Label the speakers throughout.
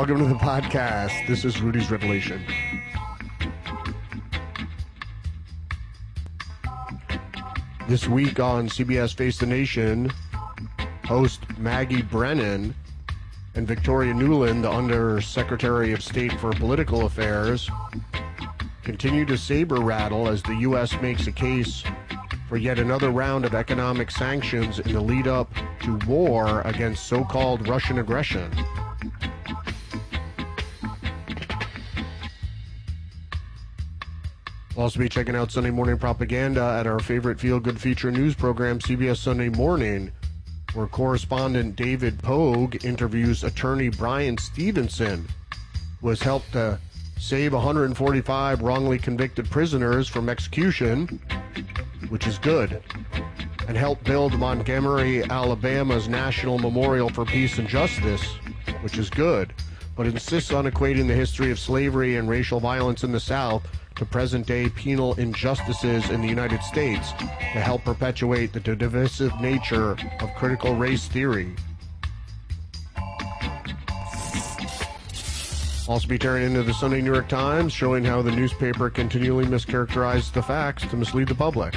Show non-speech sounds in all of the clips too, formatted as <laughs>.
Speaker 1: Welcome to the podcast. This is Rudy's Revelation. This week on CBS Face the Nation, host Maggie Brennan and Victoria Nuland, the Under Secretary of State for Political Affairs, continue to saber rattle as the U.S. makes a case for yet another round of economic sanctions in the lead up to war against so called Russian aggression. We'll also be checking out Sunday Morning Propaganda at our favorite feel good feature news program, CBS Sunday Morning, where correspondent David Pogue interviews attorney Bryan Stevenson, who has helped to save 145 wrongly convicted prisoners from execution, which is good, and helped build Montgomery, Alabama's National Memorial for Peace and Justice, which is good, but insists on equating the history of slavery and racial violence in the South to present day penal injustices in the United States to help perpetuate the divisive nature of critical race theory. Also be tearing into the Sunday New York Times, showing how the newspaper continually mischaracterizes the facts to mislead the public.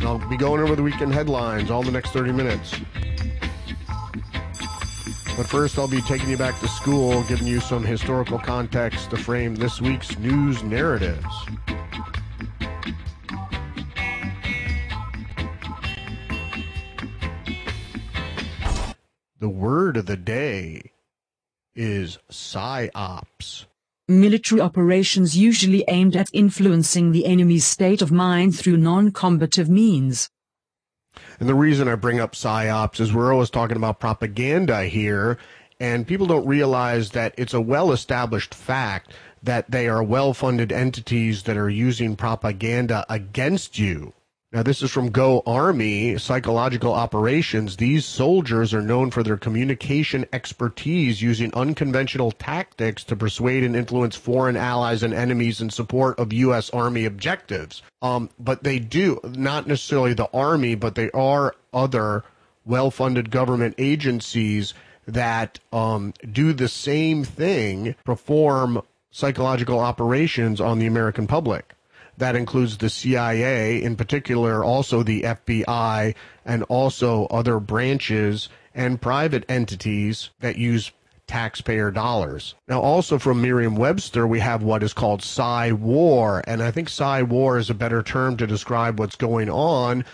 Speaker 1: I'll be going over the weekend headlines all the next 30 minutes. But first, I'll be taking you back to school, giving you some historical context to frame this week's news narratives. The word of the day is PSYOPs.
Speaker 2: Military operations usually aimed at influencing the enemy's state of mind through non-combative means.
Speaker 1: And the reason I bring up PSYOPs is we're always talking about propaganda here, and people don't realize that it's a well established fact that they are well funded entities that are using propaganda against you. Now, this is from Go Army Psychological Operations. These soldiers are known for their communication expertise using unconventional tactics to persuade and influence foreign allies and enemies in support of U.S. Army objectives. Um, but they do, not necessarily the Army, but they are other well funded government agencies that um, do the same thing, perform psychological operations on the American public. That includes the CIA, in particular, also the FBI, and also other branches and private entities that use taxpayer dollars. Now, also from Merriam Webster, we have what is called Psy War, and I think Psy War is a better term to describe what's going on.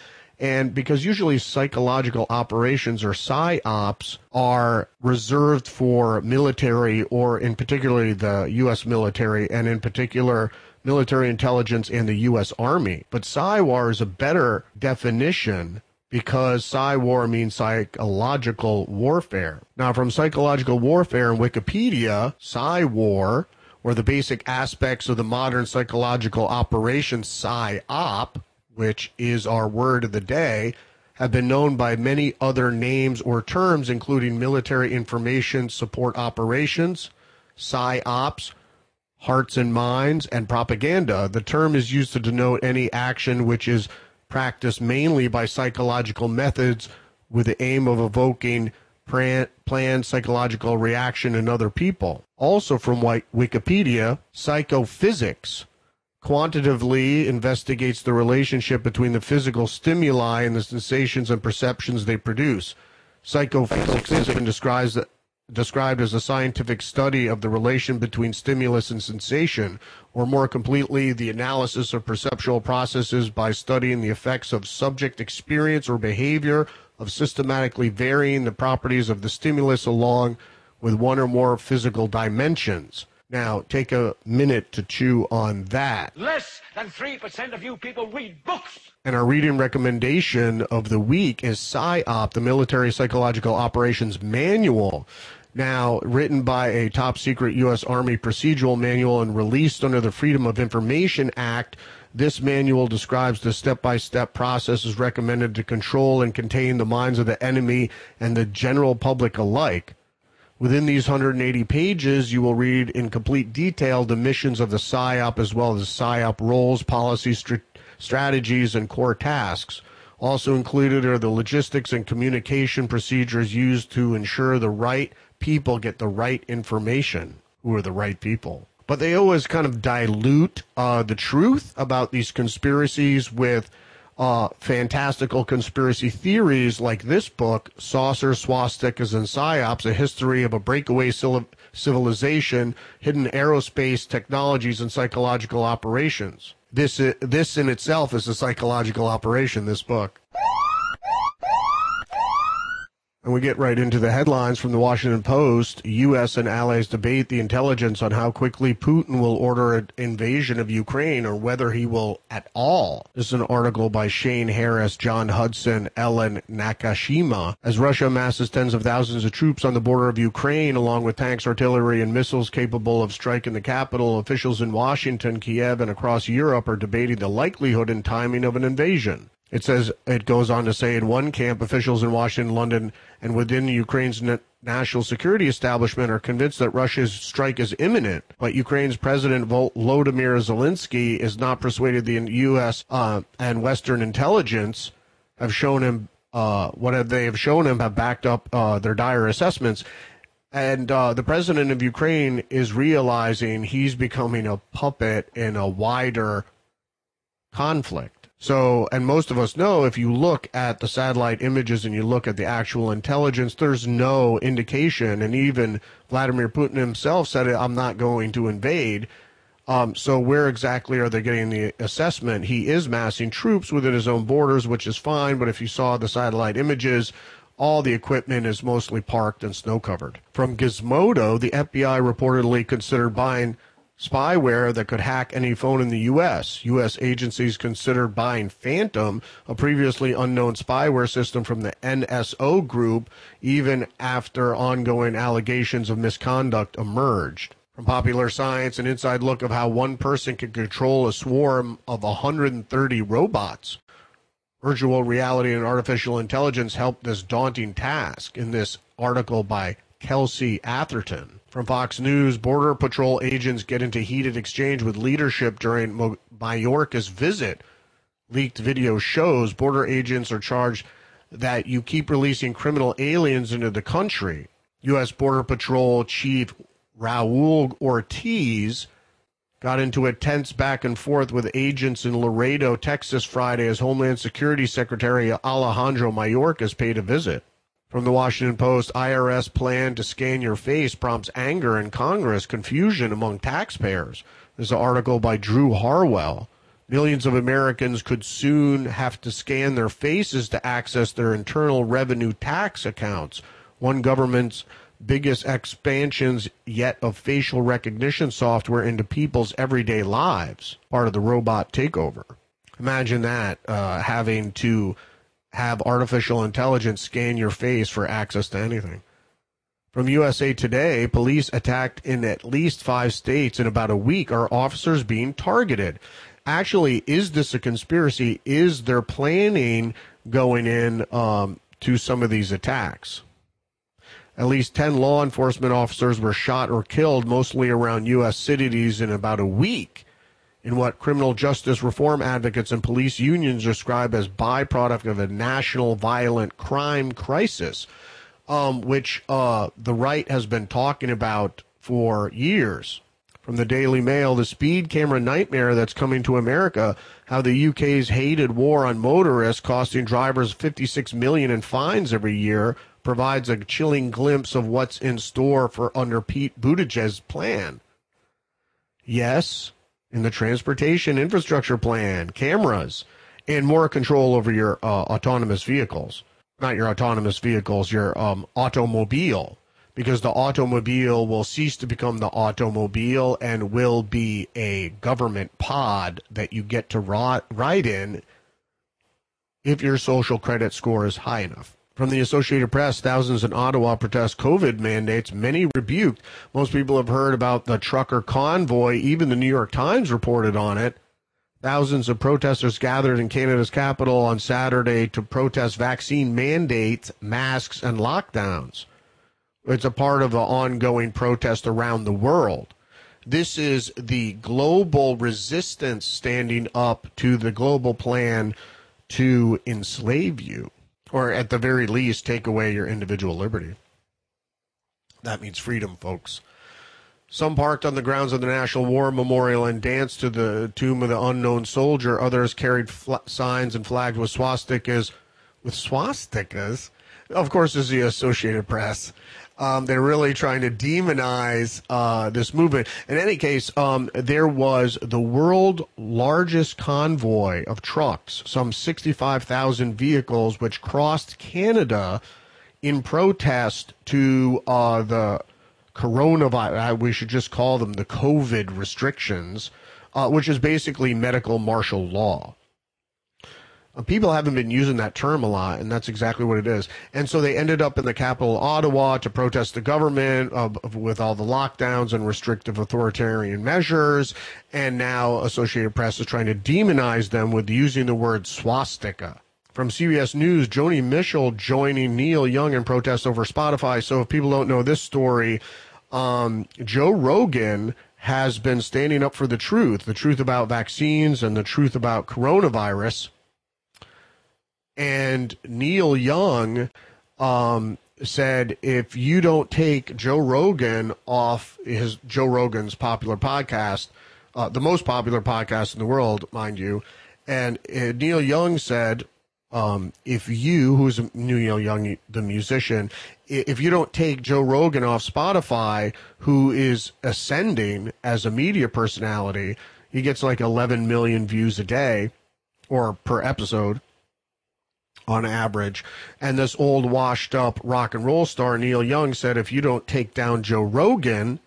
Speaker 1: And because usually psychological operations or psyops are reserved for military or in particularly the U.S. military and in particular military intelligence and the U.S. Army. But PSYWAR is a better definition because PSYWAR means psychological warfare. Now, from psychological warfare in Wikipedia, PSYWAR, or the basic aspects of the modern psychological operation PSYOP, which is our word of the day, have been known by many other names or terms, including military information support operations, PSYOPS, hearts and minds, and propaganda. The term is used to denote any action which is practiced mainly by psychological methods with the aim of evoking planned psychological reaction in other people. Also from Wikipedia, psychophysics quantitatively investigates the relationship between the physical stimuli and the sensations and perceptions they produce. Psychophysics has been described as a scientific study of the relation between stimulus and sensation, or more completely, the analysis of perceptual processes by studying the effects of subject experience or behavior of systematically varying the properties of the stimulus along with one or more physical dimensions. Now, take a minute to chew on that.
Speaker 3: Less than 3% of you people read books.
Speaker 1: And our reading recommendation of the week is PSYOP, the Military Psychological Operations Manual. Now, written by a top secret U.S. Army procedural manual and released under the Freedom of Information Act, this manual describes the step by step processes recommended to control and contain the minds of the enemy and the general public alike. Within these 180 pages, you will read in complete detail the missions of the PSYOP as well as PSYOP roles, policies, strategies, and core tasks. Also included are the logistics and communication procedures used to ensure the right people get the right information, who are the right people. But they always kind of dilute uh, the truth about these conspiracies with uh, fantastical conspiracy theories like this book, Saucer, Swastikas, and Psyops, A History of a Breakaway Civilization, Hidden Aerospace Technologies, and Psychological Operations. This, this in itself is a psychological operation, this book. And we get right into the headlines from the Washington Post. U.S. and allies debate the intelligence on how quickly Putin will order an invasion of Ukraine or whether he will at all. This is an article by Shane Harris, John Hudson, Ellen Nakashima. As Russia amasses tens of thousands of troops on the border of Ukraine, along with tanks, artillery, and missiles capable of striking the capital, officials in Washington, Kiev, and across Europe are debating the likelihood and timing of an invasion. It says it goes on to say in one camp, officials in Washington, London, and within Ukraine's national security establishment are convinced that Russia's strike is imminent. But Ukraine's President Volodymyr Zelensky is not persuaded the U.S. Uh, and Western intelligence have shown him uh, what they have shown him have backed up uh, their dire assessments. And uh, the president of Ukraine is realizing he's becoming a puppet in a wider conflict. So, and most of us know if you look at the satellite images and you look at the actual intelligence, there's no indication. And even Vladimir Putin himself said, I'm not going to invade. Um, so, where exactly are they getting the assessment? He is massing troops within his own borders, which is fine. But if you saw the satellite images, all the equipment is mostly parked and snow covered. From Gizmodo, the FBI reportedly considered buying spyware that could hack any phone in the U.S. U.S. agencies considered buying Phantom, a previously unknown spyware system from the NSO group, even after ongoing allegations of misconduct emerged. From Popular Science, an inside look of how one person can control a swarm of 130 robots. Virtual reality and artificial intelligence help this daunting task in this article by Kelsey Atherton. From Fox News, Border Patrol agents get into heated exchange with leadership during Mayorkas visit. Leaked video shows border agents are charged that you keep releasing criminal aliens into the country. U.S. Border Patrol Chief Raul Ortiz got into a tense back and forth with agents in Laredo, Texas Friday as Homeland Security Secretary Alejandro Mayorkas paid a visit. From the Washington Post, IRS plan to scan your face prompts anger in Congress, confusion among taxpayers. There's an article by Drew Harwell. Millions of Americans could soon have to scan their faces to access their internal revenue tax accounts. One government's biggest expansions yet of facial recognition software into people's everyday lives, part of the robot takeover. Imagine that, uh, having to have artificial intelligence scan your face for access to anything. From USA Today, police attacked in at least five states in about a week. Are officers being targeted? Actually, is this a conspiracy? Is there planning going in um, to some of these attacks? At least 10 law enforcement officers were shot or killed, mostly around U.S. cities, in about a week in what criminal justice reform advocates and police unions describe as byproduct of a national violent crime crisis, um, which uh, the right has been talking about for years. From the Daily Mail, the speed camera nightmare that's coming to America, how the UK's hated war on motorists costing drivers 56 million in fines every year provides a chilling glimpse of what's in store for under Pete Buttigieg's plan. Yes, in the transportation infrastructure plan, cameras, and more control over your uh, autonomous vehicles. Not your autonomous vehicles, your um, automobile, because the automobile will cease to become the automobile and will be a government pod that you get to ride in if your social credit score is high enough. From the Associated Press, thousands in Ottawa protest COVID mandates, many rebuked. Most people have heard about the trucker convoy. Even the New York Times reported on it. Thousands of protesters gathered in Canada's capital on Saturday to protest vaccine mandates, masks, and lockdowns. It's a part of an ongoing protest around the world. This is the global resistance standing up to the global plan to enslave you, or at the very least, take away your individual liberty. That means freedom, folks. Some parked on the grounds of the National War Memorial and danced to the tomb of the unknown soldier. Others carried fl- signs and flags with swastikas. With swastikas? Of course, is the Associated Press. Um, they're really trying to demonize uh, this movement. In any case, um, there was the world largest convoy of trucks, some 65,000 vehicles, which crossed Canada in protest to uh, the coronavirus. We should just call them the COVID restrictions, uh, which is basically medical martial law. People haven't been using that term a lot, and that's exactly what it is. And so they ended up in the capital, Ottawa, to protest the government with all the lockdowns and restrictive authoritarian measures. And now Associated Press is trying to demonize them with using the word swastika. From CBS News, Joni Mitchell joining Neil Young in protest over Spotify. So if people don't know this story, um, Joe Rogan has been standing up for the truth, the truth about vaccines and the truth about coronavirus and Neil Young um, said if you don't take Joe Rogan off his Joe Rogan's popular podcast, uh, the most popular podcast in the world, mind you, and uh, Neil Young said. Um, if you, who's Neil Young, the musician, if you don't take Joe Rogan off Spotify, who is ascending as a media personality, he gets like 11 million views a day or per episode on average. And this old washed up rock and roll star, Neil Young, said, if you don't take down Joe Rogan,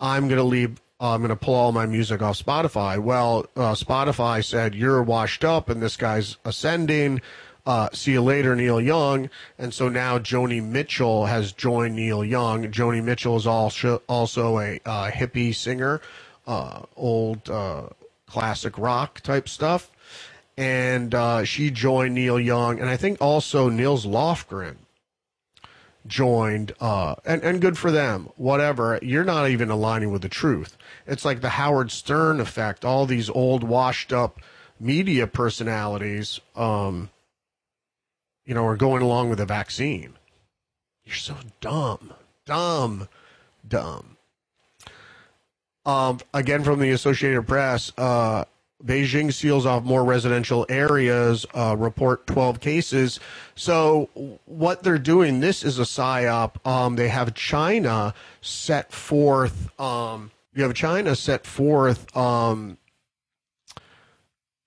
Speaker 1: I'm going to leave. Uh, I'm going to pull all my music off Spotify. Well, uh, Spotify said, you're washed up and this guy's ascending. Uh, see you later, Neil Young. And so now Joni Mitchell has joined Neil Young. Joni Mitchell is also, also a uh, hippie singer, uh, old classic rock type stuff and uh, she joined Neil Young, and I think also Nils Lofgren joined, uh, and and good for them. Whatever, you're not even aligning with the truth. It's like the Howard Stern effect. All these old, washed up media personalities, um, you know, are going along with the vaccine. You're so dumb, dumb, dumb. Um, again, from the Associated Press, uh, Beijing seals off more residential areas, uh, report 12 cases. So, what they're doing, this is a psyop. Um, they have China set forth, um, you have China set forth um,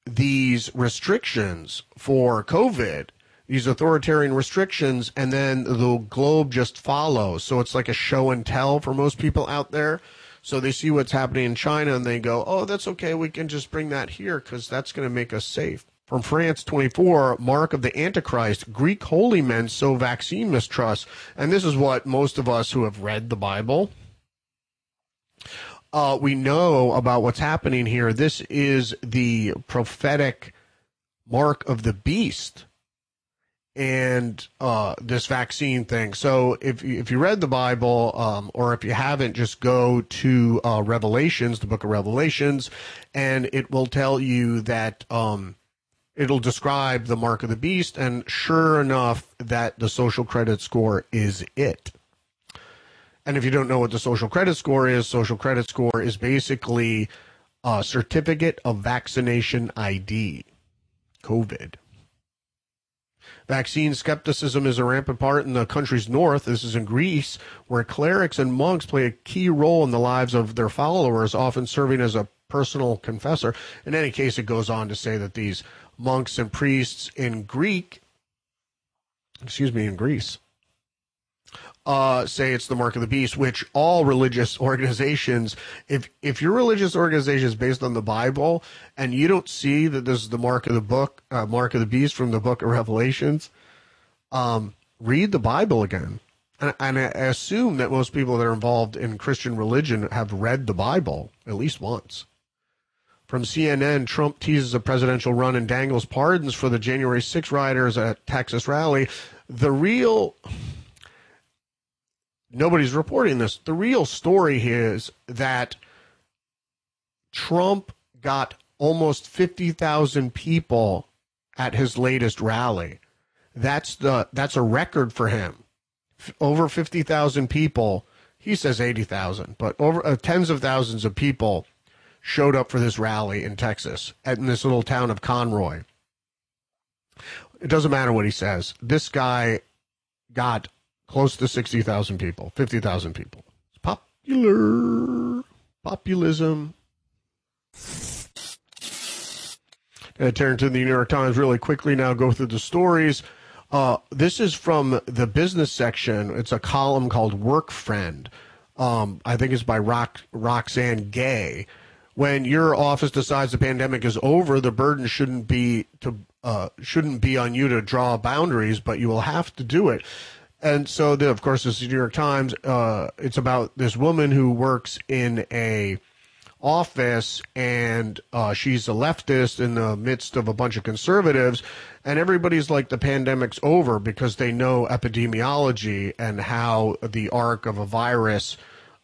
Speaker 1: these restrictions for COVID, these authoritarian restrictions, and then the globe just follows. So, it's like a show and tell for most people out there. So they see what's happening in China and they go, oh, that's okay. We can just bring that here because that's going to make us safe. From France 24, mark of the Antichrist, Greek holy men sow vaccine mistrust. And this is what most of us who have read the Bible, uh, we know about what's happening here. This is the prophetic mark of the beast and uh, this vaccine thing. So if if you read the Bible, um, or if you haven't, just go to uh, Revelations, the Book of Revelations, and it will tell you that um, it'll describe the mark of the beast, and sure enough, that the social credit score is it. And if you don't know what the social credit score is, social credit score is basically a certificate of vaccination ID, COVID. Vaccine skepticism is a rampant part in the country's north. This is in Greece, where clerics and monks play a key role in the lives of their followers, often serving as a personal confessor. In any case, it goes on to say that these monks and priests in Greek, excuse me, in Greece, uh, say it's the mark of the beast, which all religious <laughs> organizations, if if your religious organization is based on the Bible and you don't see that this is the mark of the book, uh, mark of the beast from the book of Revelations, um, read the Bible again. And, and I assume that most people that are involved in Christian religion have read the Bible at least once. From CNN, Trump teases a presidential run and dangles pardons for the January 6 rioters at Texas rally. The real nobody's reporting this. The real story is that Trump got almost 50,000 people at his latest rally. That's the that's a record for him. Over 50,000 people. He says 80,000, but over uh, tens of thousands of people showed up for this rally in Texas in this little town of Conroe. It doesn't matter what he says. This guy got close to 60,000 people, 50,000 people. It's popular. Populism. To turn to the New York Times really quickly now, go through the stories. Uh, this is from the business section. It's a column called Work Friend. Um, I think it's by Rock, Roxane Gay. When your office decides the pandemic is over, the burden shouldn't be to uh, shouldn't be on you to draw boundaries, but you will have to do it. And so, the, of course, this is the New York Times. Uh, it's about this woman who works in a office and uh, she's a leftist in the midst of a bunch of conservatives and everybody's like the pandemic's over because they know epidemiology and how the arc of a virus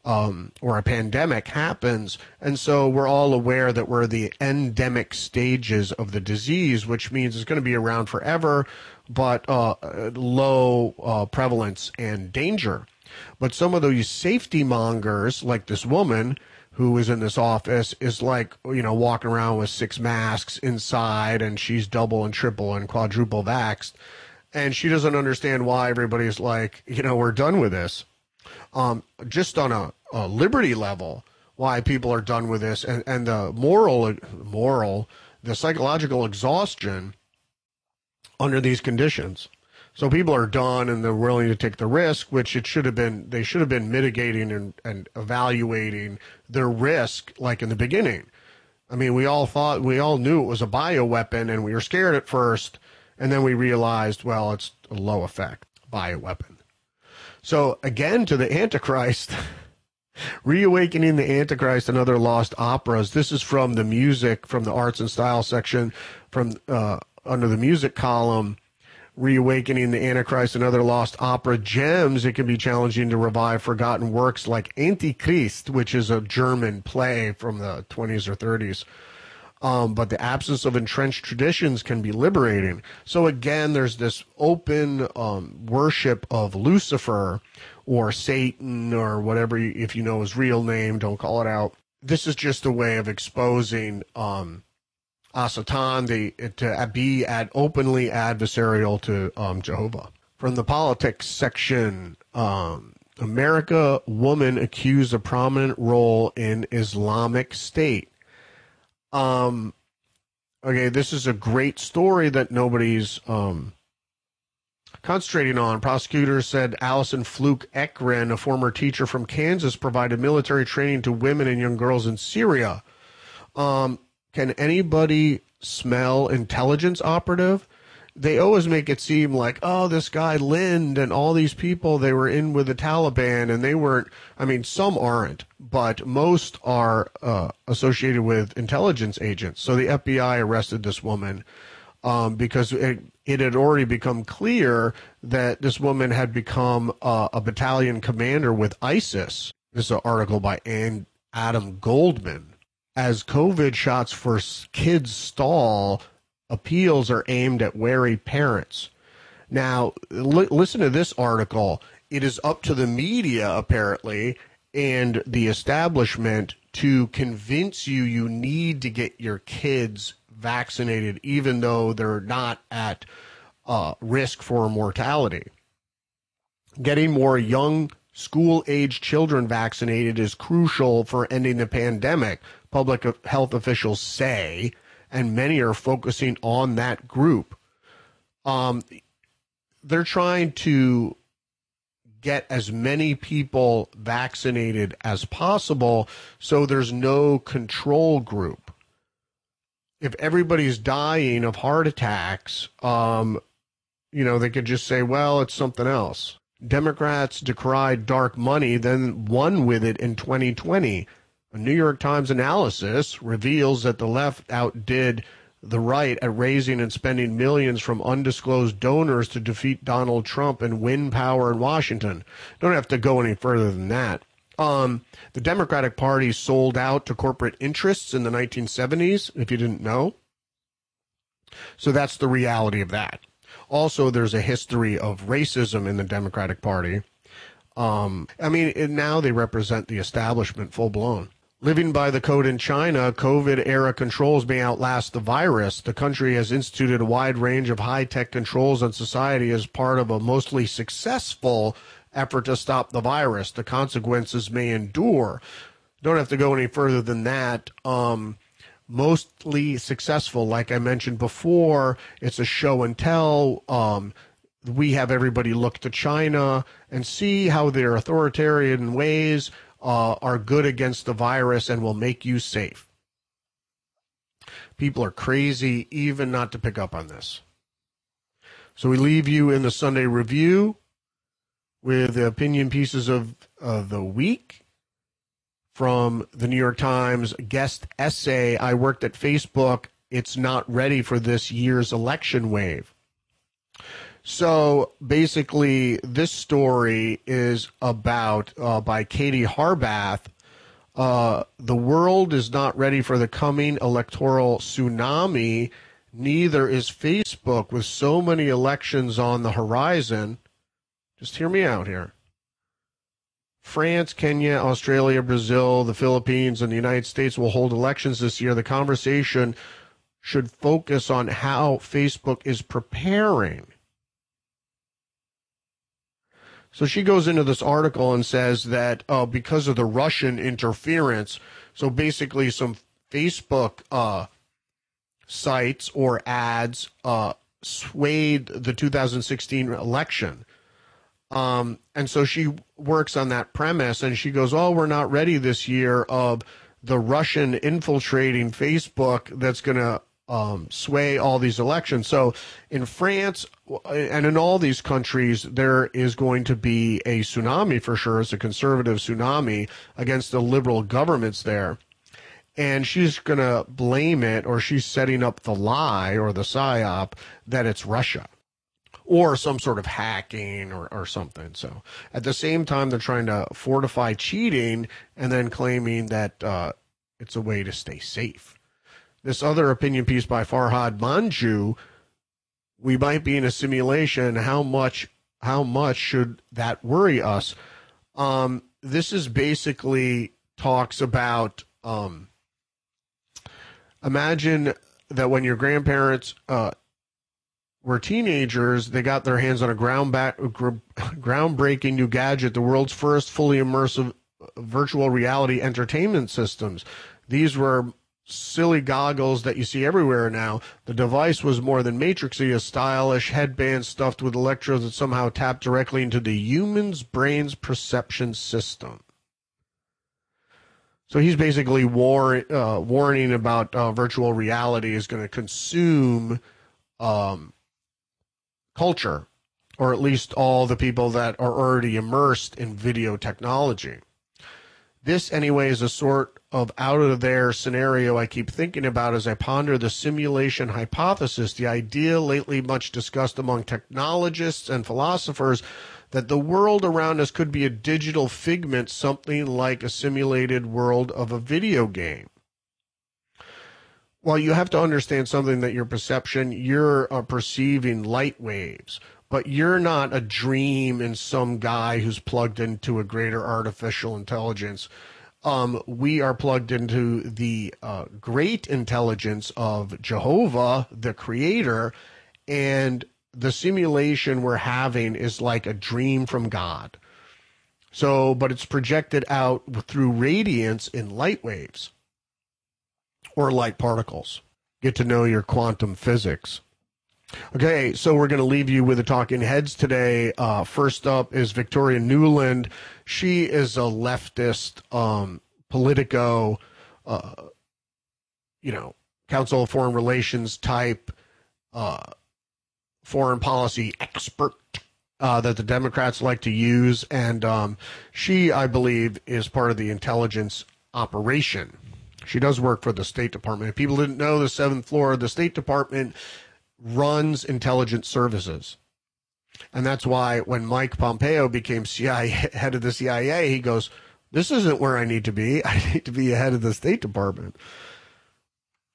Speaker 1: um, or a pandemic happens and so we're all aware that we're the endemic stages of the disease which means it's going to be around forever but uh, low uh, prevalence and danger. But some of those safety mongers like this woman who is in this office is like you know walking around with six masks inside and she's double and triple and quadruple vaxxed. And she doesn't understand why everybody's like you know we're done with this. Um, just on a, a liberty level why people are done with this and, and the moral moral the psychological exhaustion under these conditions so people are done and they're willing to take the risk, which it should have been, they should have been mitigating and, and evaluating their risk like in the beginning. I mean, we all thought, we all knew it was a bioweapon and we were scared at first. And then we realized, well, it's a low effect bioweapon. So again, to the Antichrist, <laughs> reawakening the Antichrist and other lost operas. This is from the music, from the arts and style section, from uh, under the music column reawakening the Antichrist and other lost opera gems, it can be challenging to revive forgotten works like Antichrist, which is a German play from the 20s or 30s. Um, but the absence of entrenched traditions can be liberating. So again, there's this open um, worship of Lucifer or Satan or whatever, you, if you know his real name, don't call it out. This is just a way of exposing um, Asatan, to be ad, openly adversarial to um, Jehovah. From the politics section, um, America woman accused of prominent role in Islamic State. Um, okay, this is a great story that nobody's um, concentrating on. Prosecutors said Allison Fluke Ekren, a former teacher from Kansas, provided military training to women and young girls in Syria. Um, can anybody smell intelligence operative? They always make it seem like, oh, this guy Lindh and all these people, they were in with the Taliban and they weren't. I mean, some aren't, but most are uh, associated with intelligence agents. So the FBI arrested this woman um, because it, it had already become clear that this woman had become uh, a battalion commander with ISIS. This is an article by Ann Adam Goldman as COVID shots for kids stall, appeals are aimed at wary parents. Now, li- listen to this article. It is up to the media, apparently, and the establishment to convince you you need to get your kids vaccinated, even though they're not at uh, risk for mortality. Getting more young school age children vaccinated is crucial for ending the pandemic, public health officials say, and many are focusing on that group. Um, they're trying to get as many people vaccinated as possible so there's no control group. If everybody's dying of heart attacks, um, you know, they could just say, well, it's something else. Democrats decried dark money, then won with it in 2020. A New York Times analysis reveals that the left outdid the right at raising and spending millions from undisclosed donors to defeat Donald Trump and win power in Washington. Don't have to go any further than that. Um, the Democratic Party sold out to corporate interests in the 1970s, if you didn't know. So that's the reality of that. Also, there's a history of racism in the Democratic Party. Um, I mean, now they represent the establishment full blown. Living by the code in China, COVID era controls may outlast the virus. The country has instituted a wide range of high tech controls on society as part of a mostly successful effort to stop the virus. The consequences may endure. Don't have to go any further than that. Um, mostly successful, like I mentioned before, it's a show and tell. Um, we have everybody look to China and see how their authoritarian ways uh, are good against the virus and will make you safe. People are crazy even not to pick up on this. So we leave you in the Sunday review with the opinion pieces of, of the week from the New York Times guest essay. I worked at Facebook. It's not ready for this year's election wave. So basically, this story is about uh, by Katie Harbath. Uh, the world is not ready for the coming electoral tsunami. Neither is Facebook, with so many elections on the horizon. Just hear me out here. France, Kenya, Australia, Brazil, the Philippines, and the United States will hold elections this year. The conversation should focus on how Facebook is preparing so she goes into this article and says that uh, because of the Russian interference, so basically some Facebook uh, sites or ads uh, swayed the 2016 election. Um, and so she works on that premise and she goes, Oh, we're not ready this year of the Russian infiltrating Facebook that's going to um, sway all these elections. So in France and in all these countries, there is going to be a tsunami for sure. It's a conservative tsunami against the liberal governments there. And she's going to blame it, or she's setting up the lie or the psyop that it's Russia or some sort of hacking or, or something. So at the same time, they're trying to fortify cheating and then claiming that uh, it's a way to stay safe this other opinion piece by Farhad Manjoo, we might be in a simulation. How much how much should that worry us? Um, this is basically talks about um, imagine that when your grandparents uh, were teenagers, they got their hands on a ground back, groundbreaking new gadget, the world's first fully immersive virtual reality entertainment systems. These were silly goggles that you see everywhere now. The device was more than matrixy, a stylish headband stuffed with electrodes that somehow tapped directly into the human's brain's perception system. So he's basically war, uh, warning about uh, virtual reality is going to consume um, culture, or at least all the people that are already immersed in video technology. This, anyway, is a sort of out of there scenario I keep thinking about as I ponder the simulation hypothesis, the idea lately much discussed among technologists and philosophers that the world around us could be a digital figment, something like a simulated world of a video game. Well, you have to understand something that your perception, you're uh, perceiving light waves, but you're not a dream in some guy who's plugged into a greater artificial intelligence um, we are plugged into the uh, great intelligence of Jehovah, the creator, and the simulation we're having is like a dream from God. So, but it's projected out through radiance in light waves or light particles. Get to know your quantum physics. Okay, so we're going to leave you with the talking heads today. Uh, first up is Victoria Nuland. She is a leftist, um, Politico, uh, you know, Council of Foreign Relations type, uh, foreign policy expert uh, that the Democrats like to use. And um, she, I believe, is part of the intelligence operation. She does work for the State Department. If people didn't know, the seventh floor of the State Department runs intelligence services. And that's why when Mike Pompeo became CIA <laughs> head of the CIA, he goes, "This isn't where I need to be. <laughs> I need to be ahead of the State Department."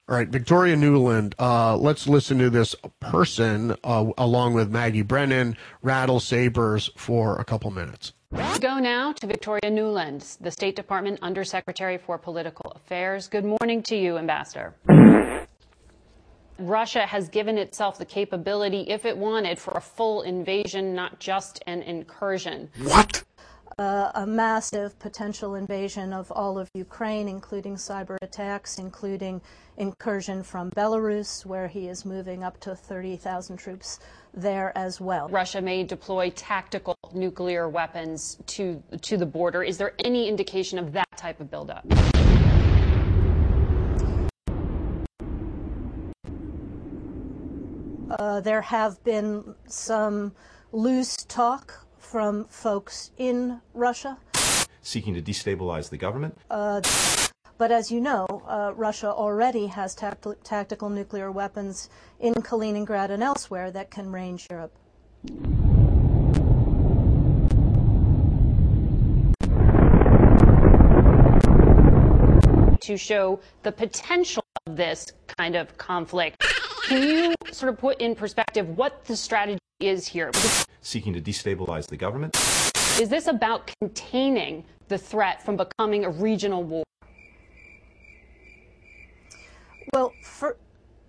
Speaker 1: All right, Victoria Nuland, Uh, let's listen to this person uh, along with Maggie Brennan rattle sabers for a couple minutes.
Speaker 4: Go now to Victoria Nuland, the State Department Undersecretary for Political Affairs. Good morning to you, Ambassador. Russia has given itself the capability, if it wanted, for a full invasion, not just an incursion.
Speaker 5: What?
Speaker 6: Uh, a massive potential invasion of all of Ukraine, including cyber attacks, including incursion from Belarus, where he is moving up to 30,000 troops there as well.
Speaker 4: Russia may deploy tactical nuclear weapons to to the border. Is there any indication of that type of buildup?
Speaker 6: Uh, there have been some loose talk from folks in Russia.
Speaker 5: Seeking to destabilize the government?
Speaker 6: Uh, but as you know, uh, Russia already has tact- tactical nuclear weapons in Kaliningrad and elsewhere that can range Europe.
Speaker 4: To show the potential of this kind of conflict. Can you sort of put in perspective what the strategy is here?
Speaker 5: Seeking to destabilize the government?
Speaker 4: Is this about containing the threat from becoming a regional war?
Speaker 6: Well, for,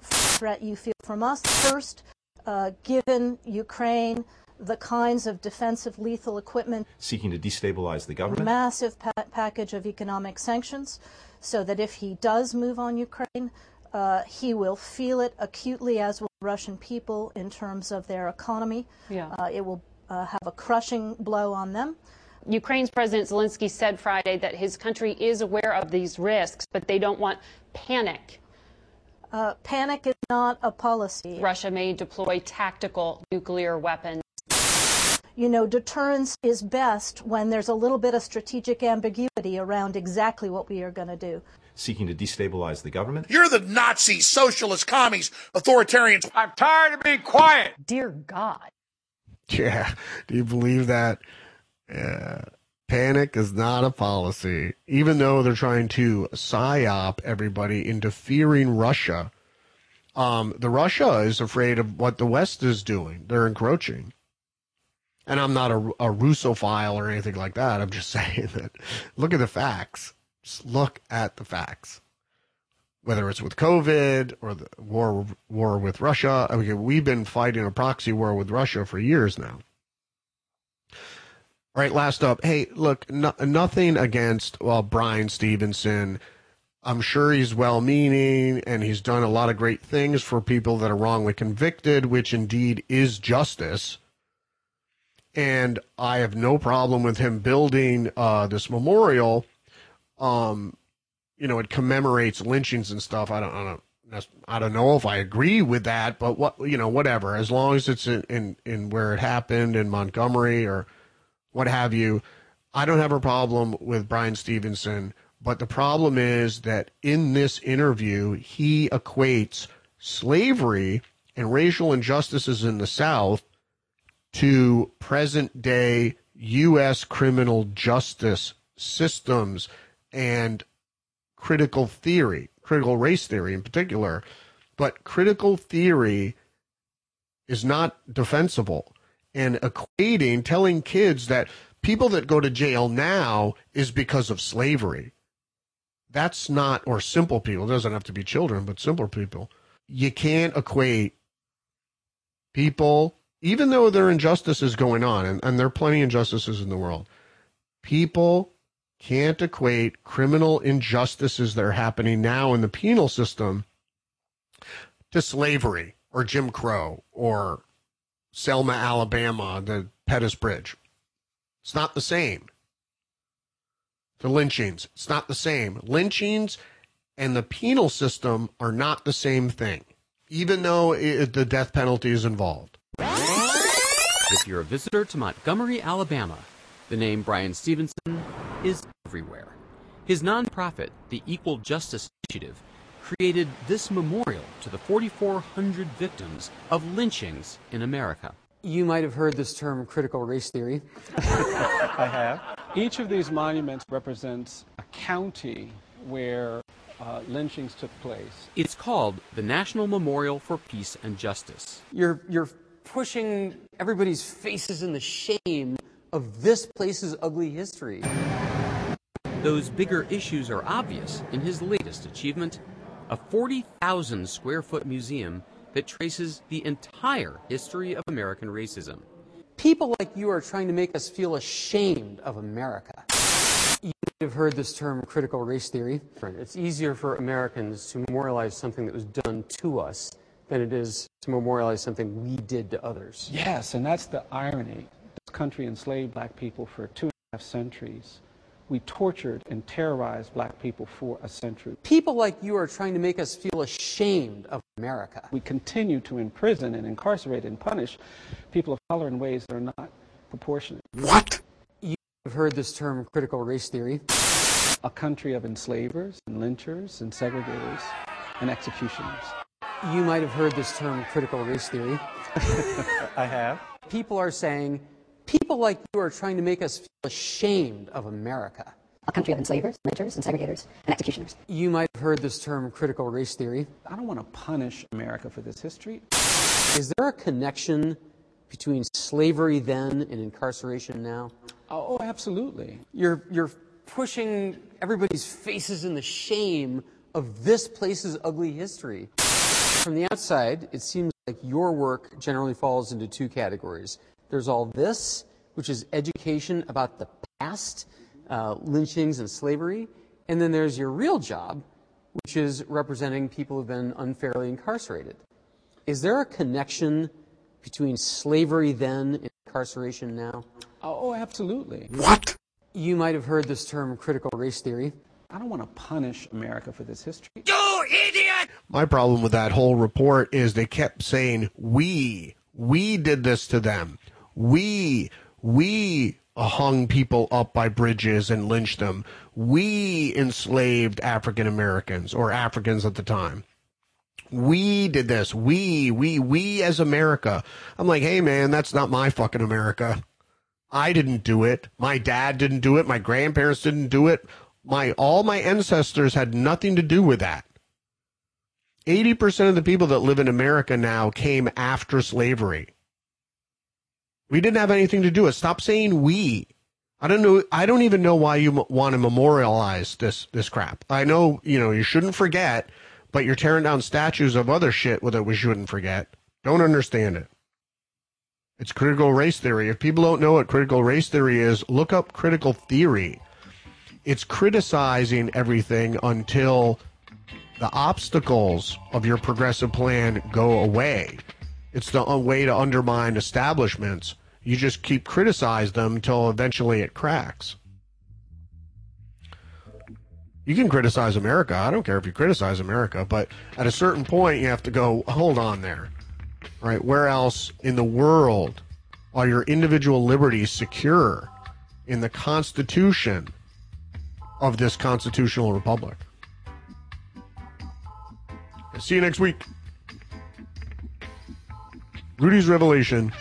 Speaker 6: threat you feel from us, first, uh, given Ukraine the kinds of defensive lethal equipment.
Speaker 5: Seeking to destabilize the government?
Speaker 6: Massive pa- package of economic sanctions, so that if he does move on Ukraine, uh, he will feel it acutely, as will Russian people, in terms of their economy.
Speaker 4: Yeah.
Speaker 6: Uh, it will uh, have a crushing blow on them.
Speaker 4: Ukraine's President Zelensky said Friday that his country is aware of these risks, but they don't want panic.
Speaker 6: Uh, panic is not a policy.
Speaker 4: Russia may deploy tactical nuclear weapons.
Speaker 6: You know, deterrence is best when there's a little bit of strategic ambiguity around exactly what we are going to do
Speaker 5: seeking to destabilize the government.
Speaker 7: You're the Nazi, socialist, commies, authoritarians.
Speaker 3: I'm tired of being quiet.
Speaker 4: Dear God.
Speaker 1: Yeah. Do you believe that? Yeah. Panic is not a policy. Even though they're trying to psyop everybody into fearing Russia, um, the Russia is afraid of what the West is doing. They're encroaching. And I'm not a, a Russophile or anything like that. I'm just <laughs> saying that look at the facts. Just look at the facts. Whether it's with COVID or the war war with Russia, I mean, we've been fighting a proxy war with Russia for years now. All right, last up. Hey, look, no, nothing against well Bryan Stevenson. I'm sure he's well meaning and he's done a lot of great things for people that are wrongly convicted, which indeed is justice. And I have no problem with him building uh, this memorial um, you know, it commemorates lynchings and stuff. I don't, I don't, I don't know if I agree with that, but what, you know, whatever. As long as it's in, in, in where it happened in Montgomery or what have you, I don't have a problem with Bryan Stevenson. But the problem is that in this interview, he equates slavery and racial injustices in the South to present day U.S. criminal justice systems and critical theory, critical race theory in particular. But critical theory is not defensible. And equating, telling kids that people that go to jail now is because of slavery. That's not, or simple people, it doesn't have to be children, but simple people. You can't equate people, even though there are injustices going on, and, and there are plenty of injustices in the world, people can't equate criminal injustices that are happening now in the penal system to slavery or Jim Crow or Selma, Alabama, the Pettus Bridge. It's not the same. The lynchings, it's not the same. Lynchings and the penal system are not the same thing, even though it, the death penalty is involved.
Speaker 8: If you're a visitor to Montgomery, Alabama, the name Bryan Stevenson is everywhere. His nonprofit, the Equal Justice Initiative, created this memorial to the 4,400 victims of lynchings in America.
Speaker 9: You might have heard this term critical race theory. <laughs>
Speaker 10: I have. Each of these monuments represents a county where uh, lynchings took place.
Speaker 8: It's called the National Memorial for Peace and Justice.
Speaker 9: You're, you're pushing everybody's faces in the shame of this place's ugly history.
Speaker 8: Those bigger issues are obvious in his latest achievement a 40,000 square foot museum that traces the entire history of American racism.
Speaker 9: People like you are trying to make us feel ashamed of America. You might have heard this term critical race theory. It's easier for Americans to memorialize something that was done to us than it is to memorialize something we did to others.
Speaker 10: Yes, and that's the irony. This country enslaved black people for two and a half centuries. We tortured and terrorized black people for a century.
Speaker 9: People like you are trying to make us feel ashamed of America.
Speaker 10: We continue to imprison and incarcerate and punish people of color in ways that are not proportionate.
Speaker 7: What?
Speaker 9: You have heard this term critical race theory.
Speaker 10: A country of enslavers and lynchers and segregators and executioners.
Speaker 9: You might have heard this term critical race theory. <laughs>
Speaker 10: I have.
Speaker 9: People are saying People like you are trying to make us feel ashamed of America.
Speaker 11: A country of enslavers, lynchers, and segregators, and executioners.
Speaker 9: You might have heard this term critical race theory.
Speaker 10: I don't want to punish America for this history.
Speaker 9: Is there a connection between slavery then and incarceration now?
Speaker 10: Oh, oh absolutely.
Speaker 9: You're, you're pushing everybody's faces in the shame of this place's ugly history. From the outside, it seems like your work generally falls into two categories there's all this, which is education about the past, uh, lynchings and slavery. And then there's your real job, which is representing people who've been unfairly incarcerated. Is there a connection between slavery then and incarceration now?
Speaker 10: Oh, absolutely.
Speaker 7: What?
Speaker 9: You might have heard this term critical race theory.
Speaker 10: I don't want to punish America for this history.
Speaker 7: You idiot!
Speaker 1: My problem with that whole report is they kept saying, we, we did this to them we we hung people up by bridges and lynched them. We enslaved African Americans or Africans at the time. We did this. We, we, we as America. I'm like, hey man, that's not my fucking America. I didn't do it. My dad didn't do it. My grandparents didn't do it. My all my ancestors had nothing to do with that. 80% of the people that live in America now came after slavery. We didn't have anything to do with. Stop saying we. I don't know. I don't even know why you want to memorialize this this crap. I know you know you shouldn't forget, but you're tearing down statues of other shit that we shouldn't forget. Don't understand it. It's critical race theory. If people don't know what critical race theory is, look up critical theory. It's criticizing everything until the obstacles of your progressive plan go away. It's the way to undermine establishments. You just keep criticize them until eventually it cracks. You can criticize America. I don't care if you criticize America, but at a certain point, you have to go, hold on there. Right? Where else in the world are your individual liberties secure in the Constitution of this constitutional republic? See you next week. Rudy's Revelation